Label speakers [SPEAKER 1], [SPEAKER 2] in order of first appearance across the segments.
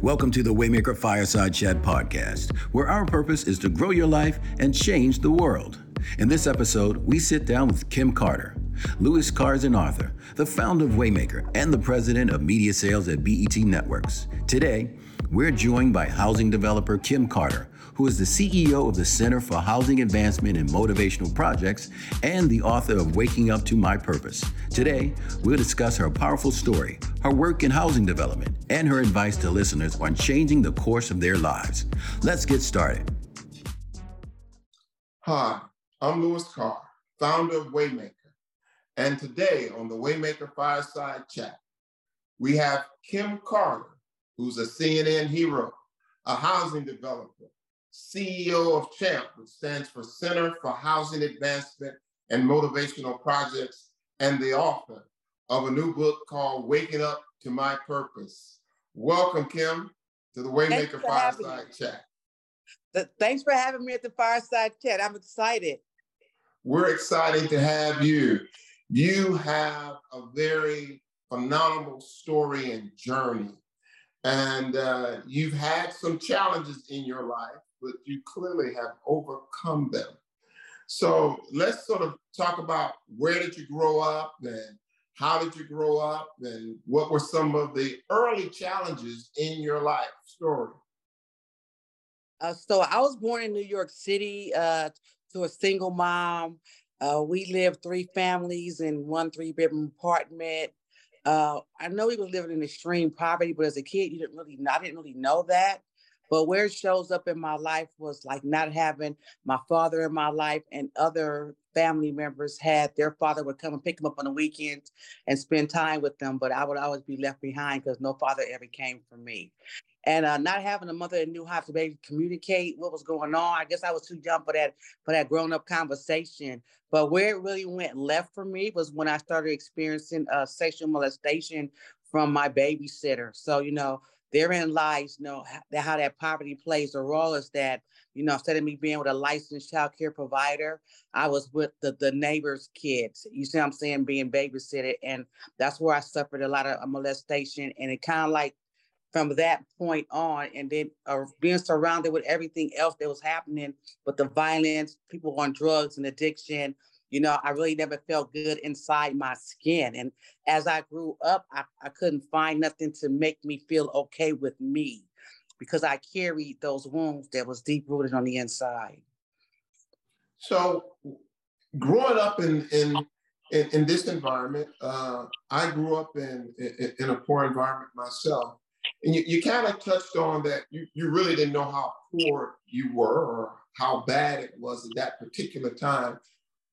[SPEAKER 1] Welcome to the Waymaker Fireside Chat podcast, where our purpose is to grow your life and change the world. In this episode, we sit down with Kim Carter, Louis Carson Arthur, the founder of Waymaker and the president of media sales at BET Networks. Today, we're joined by housing developer Kim Carter, who is the CEO of the Center for Housing Advancement and Motivational Projects and the author of Waking Up to My Purpose. Today, we'll discuss her powerful story, her work in housing development, and her advice to listeners on changing the course of their lives. Let's get started.
[SPEAKER 2] Hi, I'm Louis Carr, founder of Waymaker. And today on the Waymaker Fireside Chat, we have Kim Carter, who's a CNN hero, a housing developer, CEO of CHAMP, which stands for Center for Housing Advancement and Motivational Projects, and the author of a new book called Waking Up to My Purpose. Welcome, Kim, to the Waymaker Fireside Chat.
[SPEAKER 3] Thanks for having me at the Fireside Chat. I'm excited.
[SPEAKER 2] We're excited to have you. You have a very phenomenal story and journey. And uh, you've had some challenges in your life but you clearly have overcome them. So let's sort of talk about where did you grow up and how did you grow up and what were some of the early challenges in your life story?
[SPEAKER 3] Uh, so I was born in New York City uh, to a single mom. Uh, we lived three families in one three bedroom apartment. Uh, I know we were living in extreme poverty, but as a kid, you didn't really, I didn't really know that. But where it shows up in my life was like not having my father in my life and other family members had their father would come and pick them up on the weekends and spend time with them. But I would always be left behind because no father ever came for me. And uh, not having a mother that knew how to maybe communicate what was going on. I guess I was too young for that for that grown up conversation. But where it really went left for me was when I started experiencing uh, sexual molestation from my babysitter. So you know, therein lies, you know, how that poverty plays a role is that, you know, instead of me being with a licensed child care provider, I was with the, the neighbor's kids. You see what I'm saying? Being babysitted. And that's where I suffered a lot of molestation. And it kind of like from that point on, and then uh, being surrounded with everything else that was happening with the violence, people on drugs and addiction, you know, I really never felt good inside my skin. And as I grew up, I, I couldn't find nothing to make me feel okay with me because I carried those wounds that was deep rooted on the inside.
[SPEAKER 2] So growing up in in in, in this environment, uh, I grew up in, in, in a poor environment myself. And you, you kind of touched on that you, you really didn't know how poor you were or how bad it was at that particular time.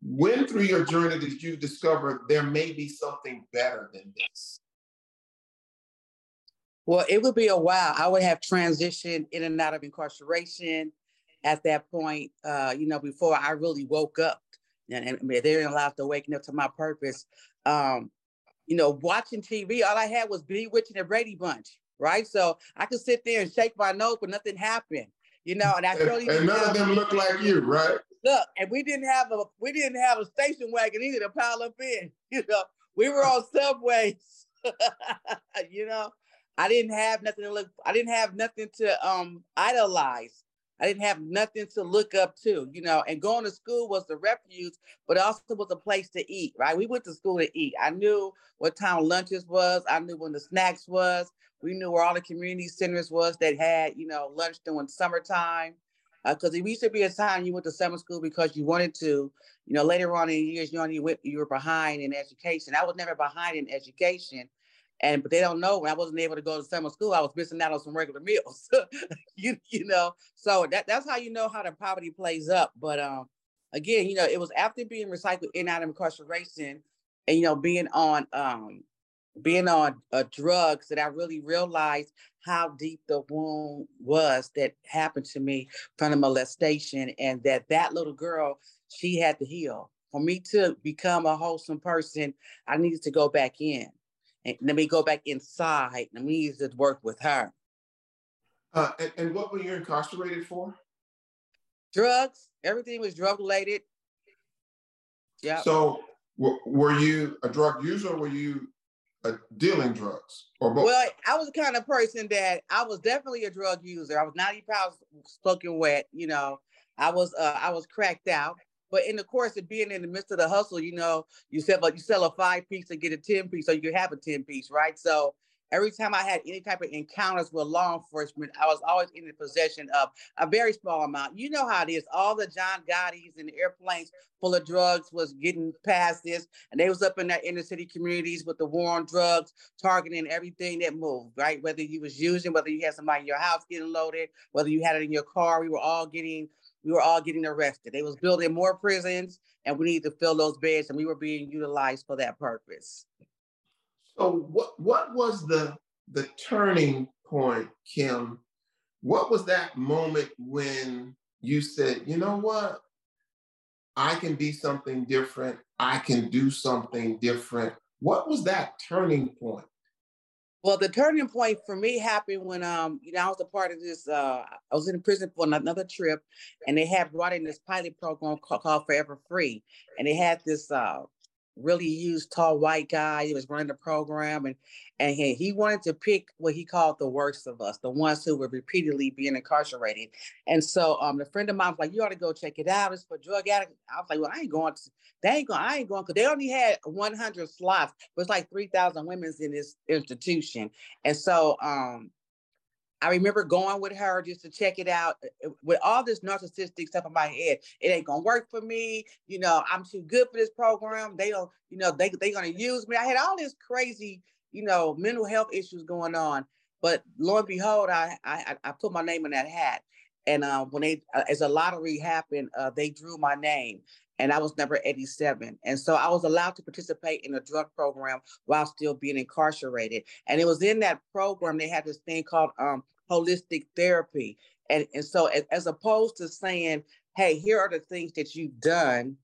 [SPEAKER 2] When through your journey did you discover there may be something better than this?
[SPEAKER 3] Well, it would be a while. I would have transitioned in and out of incarceration at that point, uh, you know, before I really woke up. And, and they didn't allow to waking up to my purpose. Um, you know, watching TV, all I had was Bewitching and Brady Bunch, right? So I could sit there and shake my nose, but nothing happened. You know, and I
[SPEAKER 2] really and, and none of them look like you, right?
[SPEAKER 3] Look, and we didn't have a we didn't have a station wagon either to pile up in. You know, we were on subways. you know, I didn't have nothing to look. I didn't have nothing to um idolize. I didn't have nothing to look up to, you know, and going to school was the refuge, but also was a place to eat, right? We went to school to eat. I knew what time lunches was. I knew when the snacks was. We knew where all the community centers was that had, you know, lunch during summertime because uh, it used to be a time you went to summer school because you wanted to. You know, later on in years, you only went, you were behind in education. I was never behind in education, and but they don't know when I wasn't able to go to summer school, I was missing out on some regular meals. you you know, so that that's how you know how the poverty plays up. But um, again, you know, it was after being recycled in out of incarceration, and you know, being on um being on uh, drugs that I really realized how deep the wound was that happened to me from the molestation and that that little girl, she had to heal. For me to become a wholesome person, I needed to go back in. And let me go back inside and we needed to work with her.
[SPEAKER 2] Uh, and, and what were you incarcerated for?
[SPEAKER 3] Drugs. Everything was drug related. Yeah.
[SPEAKER 2] So were you a drug user or were you dealing drugs or both?
[SPEAKER 3] Well, I was the kind of person that I was definitely a drug user. I was 90 pounds soaking wet. You know, I was uh, I was cracked out. But in the course of being in the midst of the hustle, you know, you sell like you sell a five piece and get a 10 piece, so you can have a 10 piece, right? So every time I had any type of encounters with law enforcement, I was always in the possession of a very small amount. You know how it is. All the John Gotti's and airplanes full of drugs was getting past this, and they was up in that inner city communities with the war on drugs, targeting everything that moved, right? Whether you was using, whether you had somebody in your house getting loaded, whether you had it in your car, we were all getting we were all getting arrested. They was building more prisons, and we needed to fill those beds, and we were being utilized for that purpose.
[SPEAKER 2] So what what was the the turning point, Kim? What was that moment when you said, you know what? I can be something different. I can do something different. What was that turning point?
[SPEAKER 3] Well, the turning point for me happened when um, you know, I was a part of this. Uh, I was in prison for another trip, and they had brought in this pilot program called, called Forever Free, and they had this uh, really used tall white guy. He was running the program, and and he, he wanted to pick what he called the worst of us, the ones who were repeatedly being incarcerated. And so, um, a friend of mine was like, "You ought to go check it out. It's for drug addicts." I was like, "Well, I ain't going. To, they ain't going. I ain't going because they only had 100 slots, but it's like 3,000 women's in this institution." And so, um, I remember going with her just to check it out uh, with all this narcissistic stuff in my head. It ain't gonna work for me. You know, I'm too good for this program. They don't, you know, they they gonna use me. I had all this crazy, you know, mental health issues going on. But lo and behold, I I, I put my name in that hat. And uh, when they, uh, as a lottery happened, uh, they drew my name and I was number 87. And so I was allowed to participate in a drug program while still being incarcerated. And it was in that program, they had this thing called um, holistic therapy. And, and so as, as opposed to saying, hey, here are the things that you've done,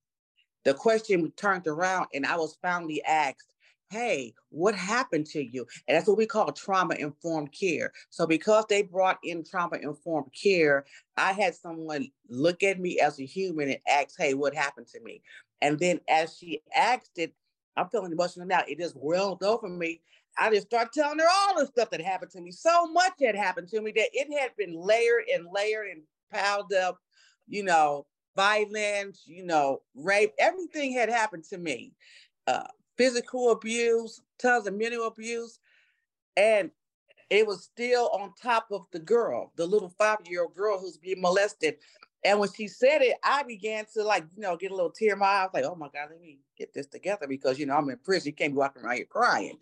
[SPEAKER 3] the question turned around and I was finally asked, hey, what happened to you? And that's what we call trauma informed care. So, because they brought in trauma informed care, I had someone look at me as a human and ask, hey, what happened to me? And then as she asked it, I'm feeling emotional now. It just welled over me. I just start telling her all the stuff that happened to me. So much had happened to me that it had been layered and layered and piled up, you know, violence, you know, rape, everything had happened to me. Uh, physical abuse, tons of mental abuse. And it was still on top of the girl, the little five-year-old girl who's being molested. And when she said it, I began to like, you know, get a little tear in my eye. I was like, oh my God, let me get this together because, you know, I'm in prison. You can't be walking around here crying.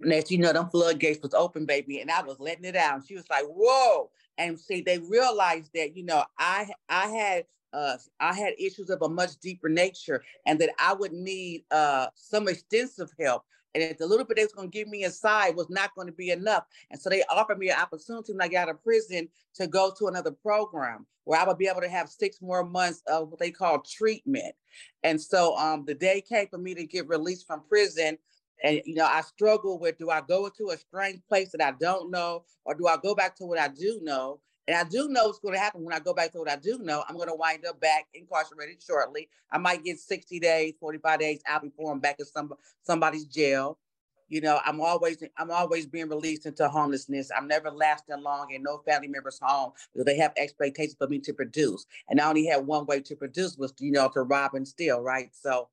[SPEAKER 3] Next, you know, them floodgates was open, baby, and I was letting it out. And she was like, "Whoa!" And see, they realized that you know, I I had uh I had issues of a much deeper nature, and that I would need uh some extensive help. And if the little bit they was going to give me inside was not going to be enough, and so they offered me an opportunity when I got out of prison to go to another program where I would be able to have six more months of what they call treatment. And so um, the day came for me to get released from prison. And you know, I struggle with do I go into a strange place that I don't know, or do I go back to what I do know? And I do know what's going to happen when I go back to what I do know. I'm going to wind up back incarcerated shortly. I might get 60 days, 45 days out before I'm back in some somebody's jail. You know, I'm always I'm always being released into homelessness. I'm never lasting long in no family members' home because they have expectations for me to produce. And I only had one way to produce was, you know, to rob and steal, right? So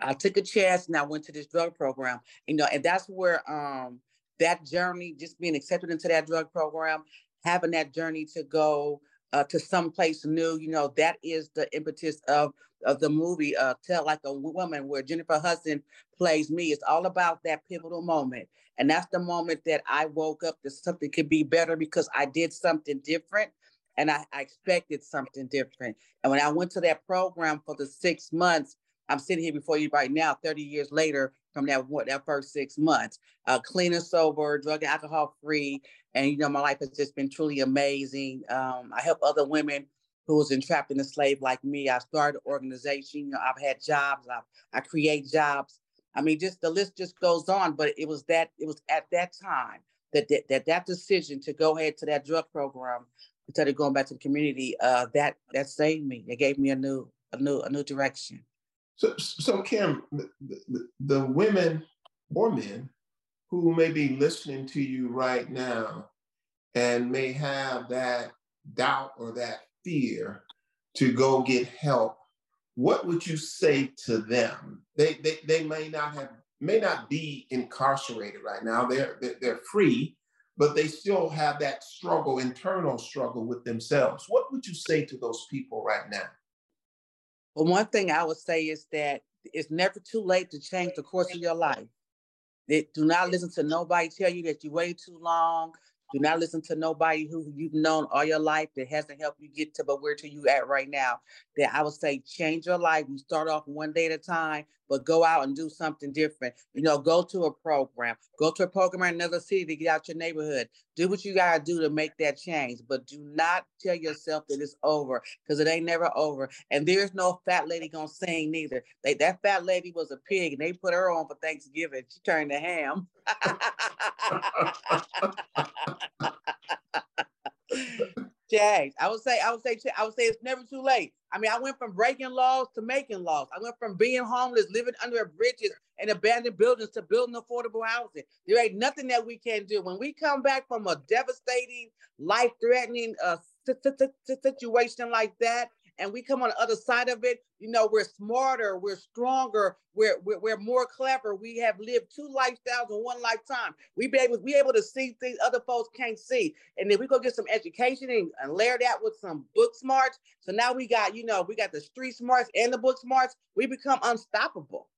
[SPEAKER 3] I took a chance and I went to this drug program, you know, and that's where um that journey, just being accepted into that drug program, having that journey to go uh, to some place new, you know, that is the impetus of of the movie uh, Tell Like a Woman, where Jennifer Hudson plays me. It's all about that pivotal moment. And that's the moment that I woke up that something could be better because I did something different and I, I expected something different. And when I went to that program for the six months, I'm sitting here before you right now, 30 years later from that what that first six months, uh, clean and sober, drug and alcohol free, and you know my life has just been truly amazing. Um, I help other women who was entrapped in a slave like me. I started an organization. You know, I've had jobs. I I create jobs. I mean, just the list just goes on. But it was that it was at that time that that that, that decision to go ahead to that drug program instead of going back to the community, uh, that that saved me. It gave me a new a new a new direction.
[SPEAKER 2] So, so Kim, the, the, the women or men who may be listening to you right now and may have that doubt or that fear to go get help, what would you say to them? They, they, they may not have may not be incarcerated right now. They're, they're free, but they still have that struggle, internal struggle with themselves. What would you say to those people right now?
[SPEAKER 3] Well, one thing I would say is that it's never too late to change the course of your life. Do not listen to nobody tell you that you wait too long. Do not listen to nobody who you've known all your life that hasn't helped you get to but where to you at right now. That I would say change your life. You start off one day at a time, but go out and do something different. You know, go to a program, go to a program in another city to get out your neighborhood. Do what you gotta do to make that change. But do not tell yourself that it's over because it ain't never over. And there's no fat lady gonna sing neither. They, that fat lady was a pig and they put her on for Thanksgiving. She turned to ham. Jags. I would say, I would say, I would say it's never too late. I mean, I went from breaking laws to making laws. I went from being homeless, living under bridges and abandoned buildings to building affordable housing. There ain't nothing that we can do. When we come back from a devastating, life-threatening uh, situation like that, and we come on the other side of it, you know, we're smarter, we're stronger, we're, we're, we're more clever. We have lived two lifestyles in one lifetime. We be able, we able to see things other folks can't see. And then we go get some education and, and layer that with some book smarts. So now we got, you know, we got the street smarts and the book smarts. We become unstoppable.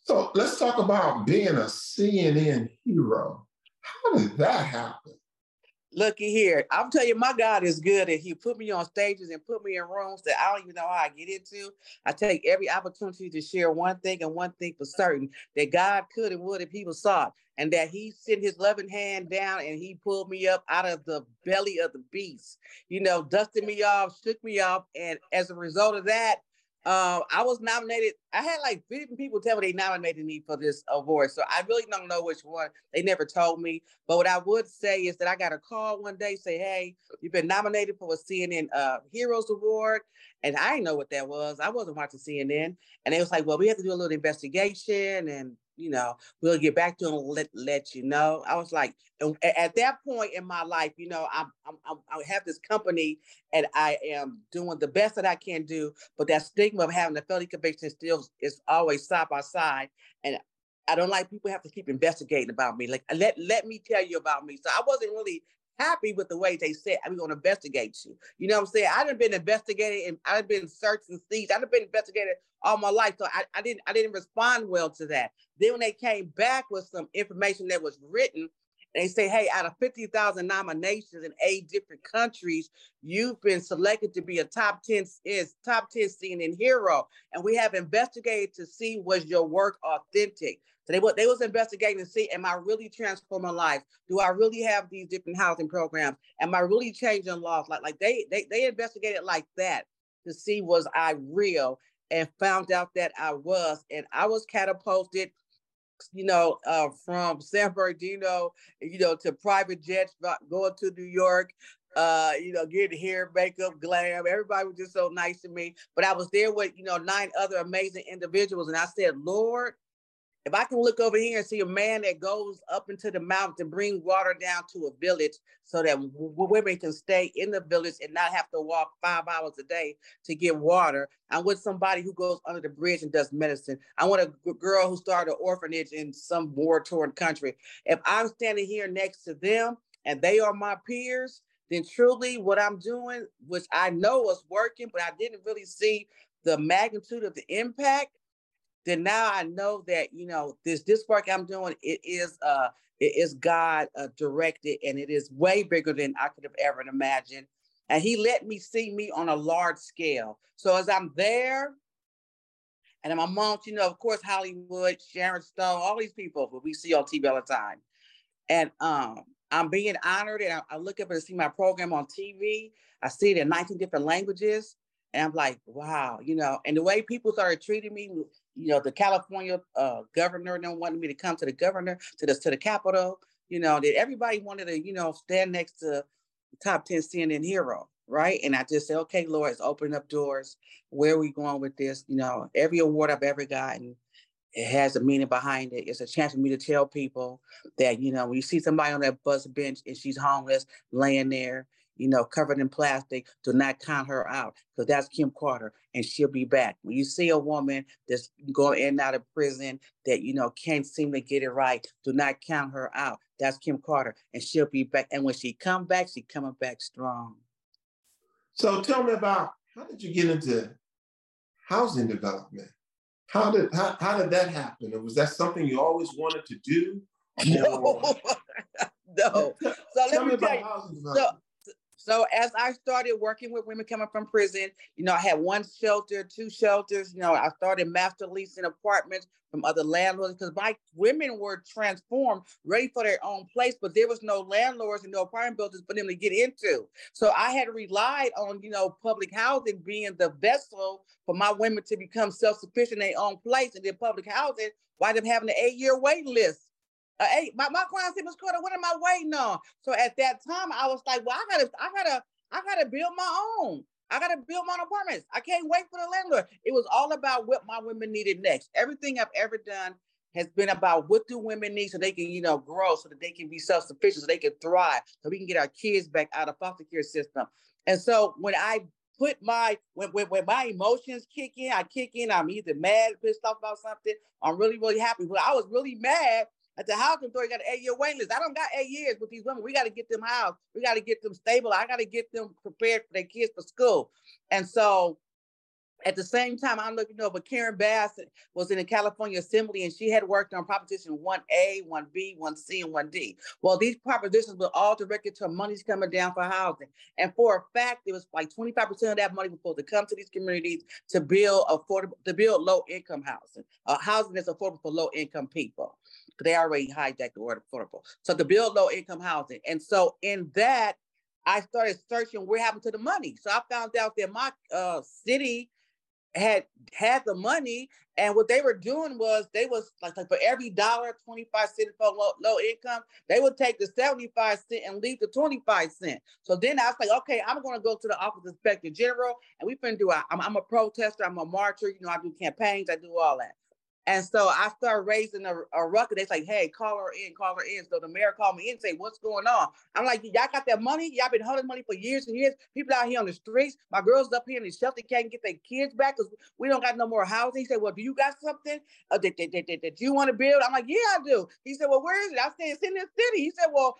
[SPEAKER 2] So let's talk about being a CNN hero. How did that happen?
[SPEAKER 3] Looky here. I'm telling you, my God is good, and He put me on stages and put me in rooms that I don't even know how I get into. I take every opportunity to share one thing and one thing for certain that God could and would if He was sought, and that He sent His loving hand down and He pulled me up out of the belly of the beast. You know, dusted me off, shook me off, and as a result of that, uh, I was nominated. I had like 50 people tell me they nominated me for this award. So I really don't know which one. They never told me. But what I would say is that I got a call one day say, hey, you've been nominated for a CNN uh, Heroes Award. And I didn't know what that was. I wasn't watching CNN. And they was like, well, we have to do a little investigation and you know, we'll get back to and let, let you know. I was like, at that point in my life, you know, I'm, I'm, i have this company and I am doing the best that I can do, but that stigma of having a felony conviction still is always side by side. And I don't like people have to keep investigating about me. Like, let, let me tell you about me. So I wasn't really happy with the way they said, I'm going to investigate you. You know what I'm saying? I have been investigated and I've been searched and seized. I've been investigated all my life. So I, I didn't I didn't respond well to that. Then when they came back with some information that was written, they say, hey, out of 50,000 nominations in eight different countries, you've been selected to be a top 10 is top 10 CNN hero. And we have investigated to see was your work authentic. They, they was investigating to see, am I really transforming lives? Do I really have these different housing programs? Am I really changing laws? Like, like they, they, they investigated like that to see was I real and found out that I was. And I was catapulted you know, uh, from San Bernardino, you know, to private jets going to New York, uh, you know, getting hair, makeup, glam. Everybody was just so nice to me. But I was there with, you know, nine other amazing individuals. And I said, Lord, if I can look over here and see a man that goes up into the mountain to bring water down to a village so that women can stay in the village and not have to walk five hours a day to get water. I want somebody who goes under the bridge and does medicine. I want a girl who started an orphanage in some war torn country. If I'm standing here next to them and they are my peers, then truly what I'm doing, which I know is working, but I didn't really see the magnitude of the impact then now I know that you know this this work I'm doing it is uh it is God uh, directed and it is way bigger than I could have ever imagined. And He let me see me on a large scale. So as I'm there, and I'm amongst you know of course Hollywood, Sharon Stone, all these people who we see on TV all the time, and um I'm being honored and I, I look up and see my program on TV. I see it in 19 different languages. And I'm like, wow, you know, and the way people started treating me, you know, the California uh, governor don't wanted me to come to the governor to the to the Capitol. You know, that everybody wanted to, you know, stand next to top 10 CNN hero, right? And I just said, okay, Lord, it's opening up doors. Where are we going with this? You know, every award I've ever gotten it has a meaning behind it. It's a chance for me to tell people that, you know, when you see somebody on that bus bench and she's homeless, laying there, you know, covered in plastic, do not count her out because that's Kim Carter and she'll be back. When you see a woman that's going in and out of prison that, you know, can't seem to get it right, do not count her out. That's Kim Carter and she'll be back. And when she come back, she coming back strong.
[SPEAKER 2] So tell me about how did you get into housing development? How did how, how did that happen? And was that something you always wanted to do?
[SPEAKER 3] No, no. So let me tell you. So, so as I started working with women coming from prison, you know, I had one shelter, two shelters. You know, I started master leasing apartments from other landlords because my women were transformed, ready for their own place, but there was no landlords and no apartment buildings for them to get into. So I had relied on, you know, public housing being the vessel for my women to become self-sufficient in their own place and then public housing, why them having an eight-year wait list. Uh, hey, my, my client said, Miss Carter, what am I waiting on? So at that time, I was like, well, I gotta, I gotta, I gotta build my own. I gotta build my own apartments. I can't wait for the landlord. It was all about what my women needed next. Everything I've ever done has been about what do women need so they can, you know, grow, so that they can be self-sufficient, so they can thrive, so we can get our kids back out of foster care system. And so when I put my when, when, when my emotions kick in, I kick in. I'm either mad, pissed off about something. I'm really, really happy. But I was really mad at the housing authority got an eight year wait list. I don't got eight years with these women. We got to get them housed. We got to get them stable. I got to get them prepared for their kids for school. And so at the same time, I'm looking but Karen Bass was in the California Assembly and she had worked on Proposition 1A, 1B, 1C, and 1D. Well, these propositions were all directed to money's coming down for housing. And for a fact, it was like 25% of that money was supposed to come to these communities to build affordable, to build low income housing, uh, housing that's affordable for low income people they already hijacked the word affordable. So to build low income housing. And so in that, I started searching what happened to the money. So I found out that my uh, city had had the money and what they were doing was they was like, like for every dollar 25 cents for low, low, income they would take the 75 cent and leave the 25 cent. So then i was like okay i'm going to go to the office of inspector general and we finna do i I'm, I'm a protester i'm a marcher you know i do campaigns i do all that and so I started raising a, a ruckus. They say, hey, call her in, call her in. So the mayor called me in and say, what's going on? I'm like, y'all got that money? Y'all been holding money for years and years. People out here on the streets. My girls up here in the shelter can't get their kids back because we don't got no more housing. He said, well, do you got something uh, that, that, that, that, you want to build? I'm like, yeah, I do. He said, well, where is it? I said, it's in the city. He said, well,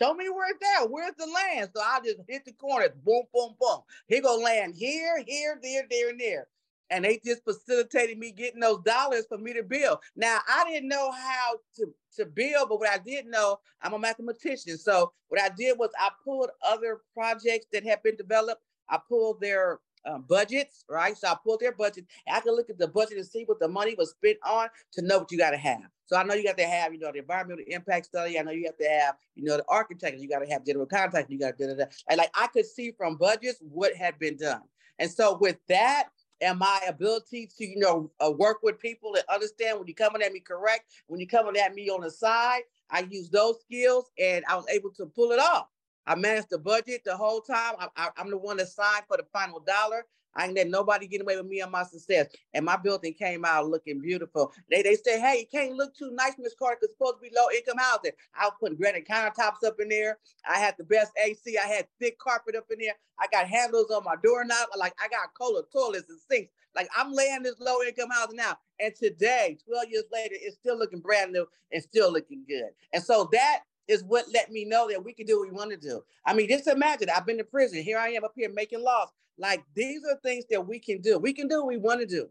[SPEAKER 3] Show me where it's at. Where's the land? So I just hit the corners. Boom, boom, boom. He gonna land here, here, there, there, and there and they just facilitated me getting those dollars for me to build. Now I didn't know how to to build, but what I did know, I'm a mathematician. So what I did was I pulled other projects that had been developed. I pulled their um, budgets, right? So I pulled their budget. I could look at the budget and see what the money was spent on to know what you got to have. So I know you got to have, you know, the environmental impact study. I know you have to have, you know, the architect. You got to have general contract. You got to, do that. and like I could see from budgets what had been done. And so with that, and my ability to, you know, uh, work with people and understand when you're coming at me correct, when you're coming at me on the side, I use those skills and I was able to pull it off. I managed the budget the whole time. I, am the one that signed for the final dollar. I ain't let nobody get away with me and my success. And my building came out looking beautiful. They they say, hey, you can't look too nice, Miss Carter, because it's supposed to be low income housing. I was putting granite countertops up in there. I had the best AC. I had thick carpet up in there. I got handles on my doorknob. Like I got Kohler toilets and sinks. Like I'm laying this low income housing now. And today, 12 years later, it's still looking brand new and still looking good. And so that is what let me know that we can do what we want to do. I mean, just imagine I've been to prison. Here I am up here making laws. Like these are things that we can do. We can do what we want to do.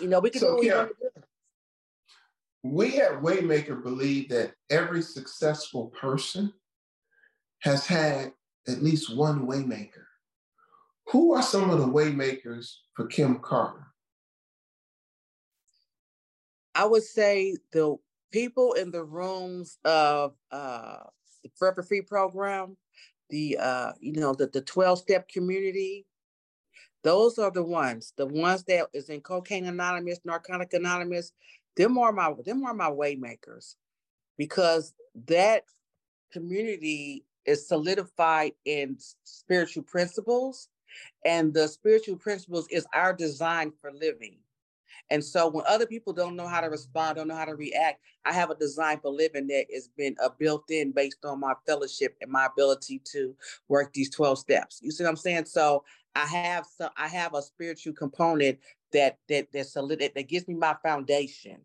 [SPEAKER 3] You know, we can so, do what we want to do.
[SPEAKER 2] We at Waymaker believe that every successful person has had at least one Waymaker. Who are some of the Waymakers for Kim Carter?
[SPEAKER 3] I would say the people in the rooms of uh, the Forever Free program the uh, you know, the, the 12 step community. Those are the ones, the ones that is in cocaine anonymous, narcotic anonymous. Them are my them are my waymakers because that community is solidified in spiritual principles and the spiritual principles is our design for living And so when other people don't know how to respond, don't know how to react, I have a design for living that has been uh, built in based on my fellowship and my ability to work these 12 steps. You see what I'm saying? So I have some I have a spiritual component that that that solid that gives me my foundation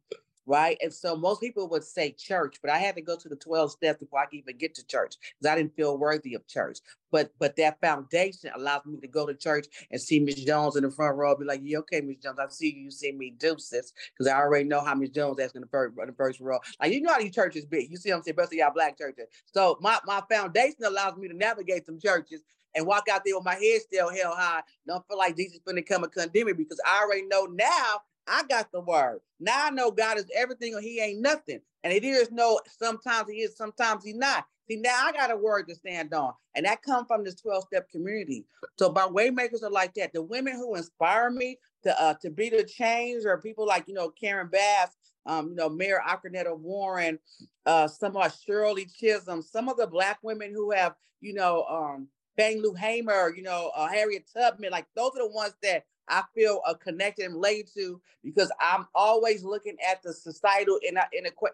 [SPEAKER 3] right? And so most people would say church, but I had to go to the 12 steps before I could even get to church because I didn't feel worthy of church. But but that foundation allows me to go to church and see Miss Jones in the front row, be like, yeah, okay, Miss Jones, I see you, you see me do this because I already know how Miss Jones is in the first, the first row. Like you know how these churches be. You see what I'm saying? Especially y'all black churches. So my, my foundation allows me to navigate some churches and walk out there with my head still held high. Don't feel like Jesus finna come and condemn me because I already know now I got the word. Now I know God is everything or he ain't nothing. And it is no, sometimes he is, sometimes he's not. See, now I got a word to stand on. And that come from this 12-step community. So my waymakers are like that. The women who inspire me to uh, to be the change are people like, you know, Karen Bass, um, you know, Mayor Acquanetta Warren, uh, some of Shirley Chisholm, some of the black women who have, you know, um, Fannie Lou Hamer, you know, uh, Harriet Tubman, like those are the ones that I feel uh, connected and related to because I'm always looking at the societal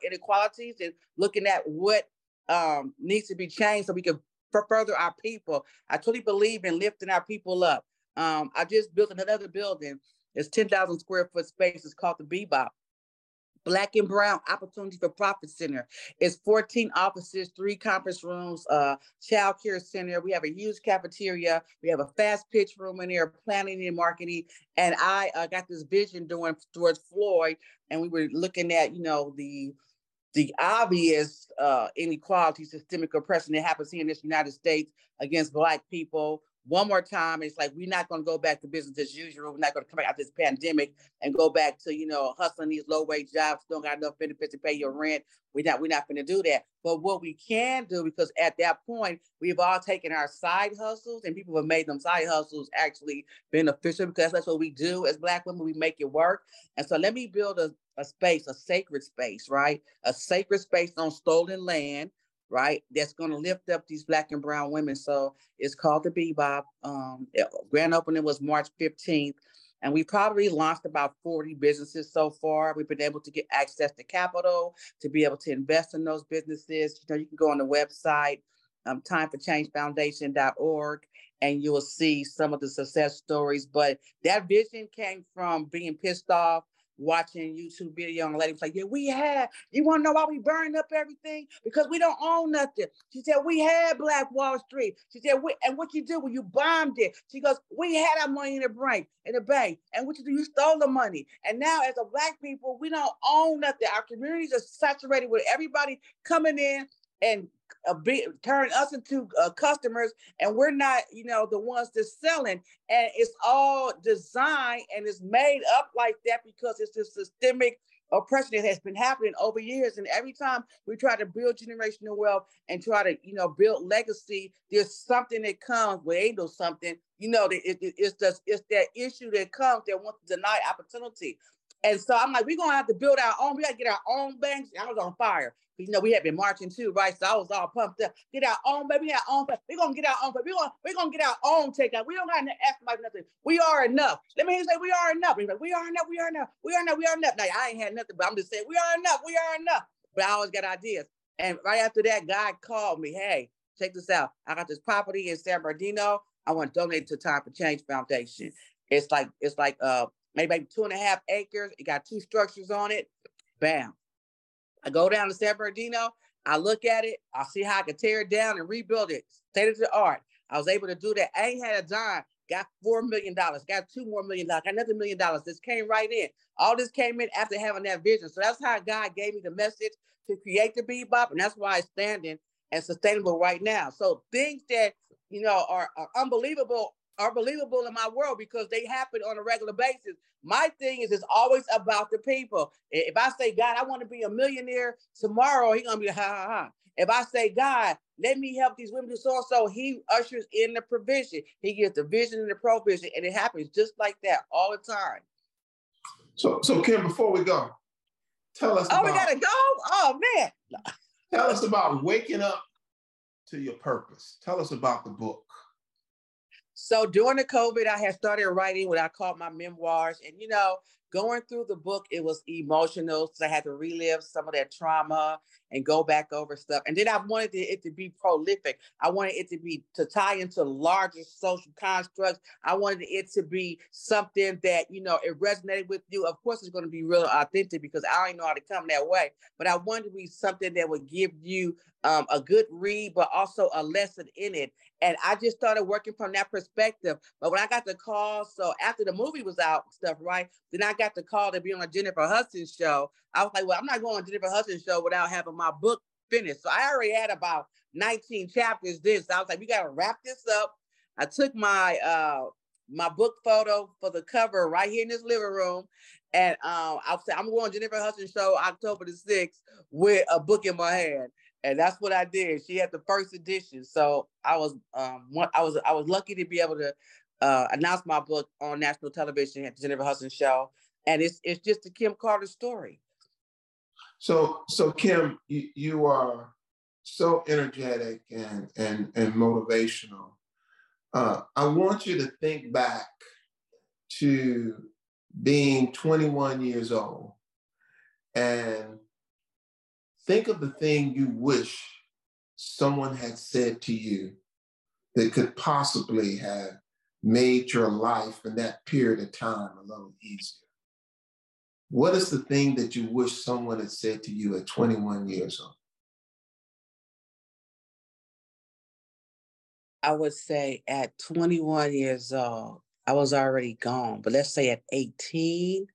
[SPEAKER 3] inequalities and looking at what um, needs to be changed so we can further our people. I totally believe in lifting our people up. Um, I just built another building. It's 10,000 square foot space. It's called the Bebop. Black and Brown Opportunity for Profit Center. It's 14 offices, three conference rooms, uh, child care center. We have a huge cafeteria. We have a fast pitch room in there, planning and marketing. And I uh, got this vision doing towards Floyd, and we were looking at, you know, the the obvious uh, inequality, systemic oppression that happens here in this United States against Black people, one more time. It's like we're not going to go back to business as usual. We're not going to come back out of this pandemic and go back to you know hustling these low wage jobs. Don't got enough benefits to pay your rent. We're not we're not going to do that. But what we can do, because at that point we've all taken our side hustles and people have made them side hustles actually beneficial because that's what we do as Black women. We make it work. And so let me build a, a space, a sacred space, right? A sacred space on stolen land right? That's going to lift up these black and brown women. So it's called the Bebop. Um, grand opening was March 15th. And we probably launched about 40 businesses so far. We've been able to get access to capital to be able to invest in those businesses. You know, you can go on the website, um, timeforchangefoundation.org, and you will see some of the success stories. But that vision came from being pissed off watching YouTube video and lady was like, Yeah, we had, you want to know why we burned up everything? Because we don't own nothing. She said, We had Black Wall Street. She said, we, and what you do when you bombed it? She goes, We had our money in the bank, in the bank. And what you do, you stole the money. And now as a black people, we don't own nothing. Our communities are saturated with everybody coming in and uh, be, turn us into uh, customers and we're not you know the ones that's selling. And it's all designed and it's made up like that because it's this systemic oppression that has been happening over years. And every time we try to build generational wealth and try to you know build legacy there's something that comes with ain't no something you know it, it, it's just it's that issue that comes that wants to deny opportunity and so I'm like, we're gonna have to build our own. We gotta get our own banks. I was on fire. You know, we had been marching too, right? So I was all pumped up. Get our own, baby. Our own. We're gonna get our own. We're gonna we're gonna get our own takeout. We don't gotta ask somebody nothing. We are enough. Let me hear you say we are enough. Like, we are enough. We are enough. We are enough. We are enough. Now I ain't had nothing, but I'm just saying we are enough. We are enough. But I always got ideas. And right after that, God called me. Hey, check this out. I got this property in San Bernardino. I want to donate to Time for Change Foundation. It's like it's like uh maybe two and a half acres. It got two structures on it. Bam. I go down to San Bernardino. I look at it. I see how I can tear it down and rebuild it. State of the art. I was able to do that. I ain't had a dime. Got four million dollars. Got two more million dollars. Got another million dollars. This came right in. All this came in after having that vision. So that's how God gave me the message to create the Bebop, and that's why it's standing and sustainable right now. So things that you know are, are unbelievable are believable in my world because they happen on a regular basis. My thing is, it's always about the people. If I say, God, I want to be a millionaire tomorrow, He's gonna be ha ha ha. If I say, God, let me help these women do so so, He ushers in the provision. He gives the vision and the provision, and it happens just like that all the time.
[SPEAKER 2] So, so Kim, before we go, tell us.
[SPEAKER 3] Oh,
[SPEAKER 2] about,
[SPEAKER 3] we gotta go. Oh man.
[SPEAKER 2] tell us about waking up to your purpose. Tell us about the book.
[SPEAKER 3] So during the COVID, I had started writing what I called my memoirs. And, you know, going through the book, it was emotional. So I had to relive some of that trauma and go back over stuff. And then I wanted it to be prolific. I wanted it to be to tie into larger social constructs. I wanted it to be something that, you know, it resonated with you. Of course, it's going to be real authentic because I don't know how to come that way. But I wanted to be something that would give you um, a good read, but also a lesson in it. And I just started working from that perspective. But when I got the call, so after the movie was out, stuff, right? Then I got the call to be on a Jennifer Hudson show. I was like, well, I'm not going on Jennifer Hudson show without having my book finished. So I already had about 19 chapters. This I was like, we got to wrap this up. I took my uh my book photo for the cover right here in this living room. And um, I'll say I'm going to Jennifer Hudson show October the 6th with a book in my hand and that's what I did. She had the first edition, so I was um I was I was lucky to be able to uh, announce my book on national television at the Jennifer Hudson Show, and it's it's just the Kim Carter story.
[SPEAKER 2] So so Kim, you, you are so energetic and and and motivational. Uh, I want you to think back to being 21 years old and Think of the thing you wish someone had said to you that could possibly have made your life in that period of time a little easier. What is the thing that you wish someone had said to you at 21 years old?
[SPEAKER 3] I would say at 21 years old, I was already gone. But let's say at 18,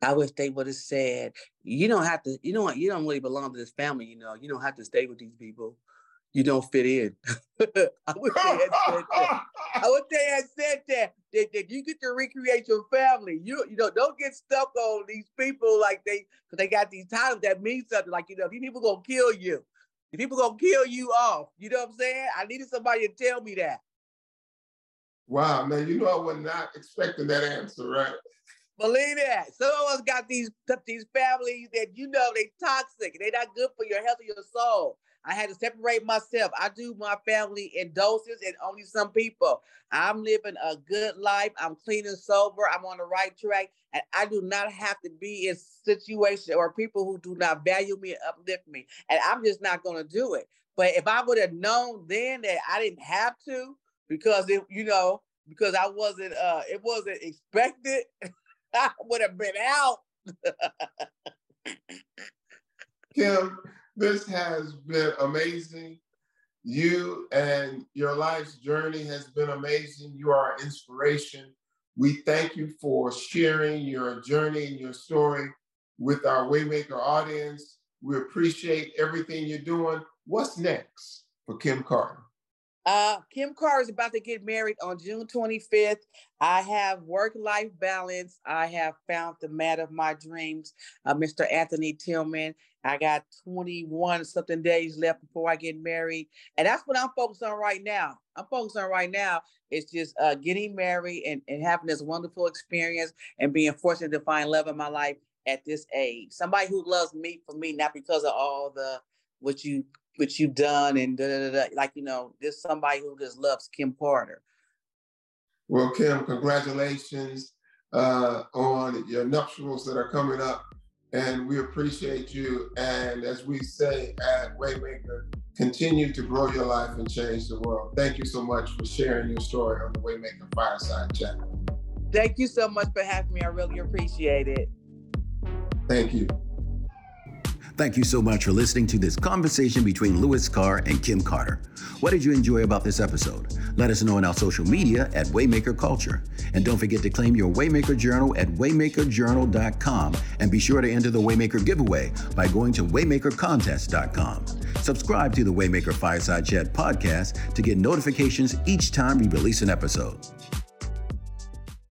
[SPEAKER 3] I wish they would have said, you don't have to, you know what, you don't really belong to this family, you know, you don't have to stay with these people. You don't fit in. I wish they had said that. I wish they had said that, that, that you get to recreate your family. You you know, don't get stuck on these people like they because they got these titles that mean something. Like, you know, these people gonna kill you. These people gonna kill you off. You know what I'm saying? I needed somebody to tell me that.
[SPEAKER 2] Wow, man, you know I was not expecting that answer, right?
[SPEAKER 3] Believe that. Some of us got these these families that you know they toxic. They're not good for your health or your soul. I had to separate myself. I do my family in doses and only some people. I'm living a good life. I'm clean and sober. I'm on the right track. And I do not have to be in situations or people who do not value me and uplift me. And I'm just not going to do it. But if I would have known then that I didn't have to, because it, you know, because I wasn't, uh, it wasn't expected. I would have been out.
[SPEAKER 2] Kim, this has been amazing. You and your life's journey has been amazing. You are inspiration. We thank you for sharing your journey and your story with our Waymaker audience. We appreciate everything you're doing. What's next for Kim Carter?
[SPEAKER 3] Uh, Kim Carr is about to get married on June 25th. I have work-life balance. I have found the man of my dreams, uh, Mr. Anthony Tillman. I got 21 something days left before I get married. And that's what I'm focused on right now. I'm focused on right now is just uh, getting married and, and having this wonderful experience and being fortunate to find love in my life at this age. Somebody who loves me for me, not because of all the what you what you've done and da, da, da, like you know there's somebody who just loves kim carter.
[SPEAKER 2] Well kim congratulations uh, on your nuptials that are coming up and we appreciate you. And as we say at waymaker continue to grow your life and change the world. Thank you so much for sharing your story on the waymaker fireside chat.
[SPEAKER 3] Thank you so much for having me. I really appreciate it.
[SPEAKER 2] Thank you
[SPEAKER 1] Thank you so much for listening to this conversation between Louis Carr and Kim Carter. What did you enjoy about this episode? Let us know on our social media at Waymaker Culture. And don't forget to claim your Waymaker Journal at waymakerjournal.com and be sure to enter the Waymaker giveaway by going to waymakercontest.com. Subscribe to the Waymaker Fireside Chat podcast to get notifications each time we release an episode.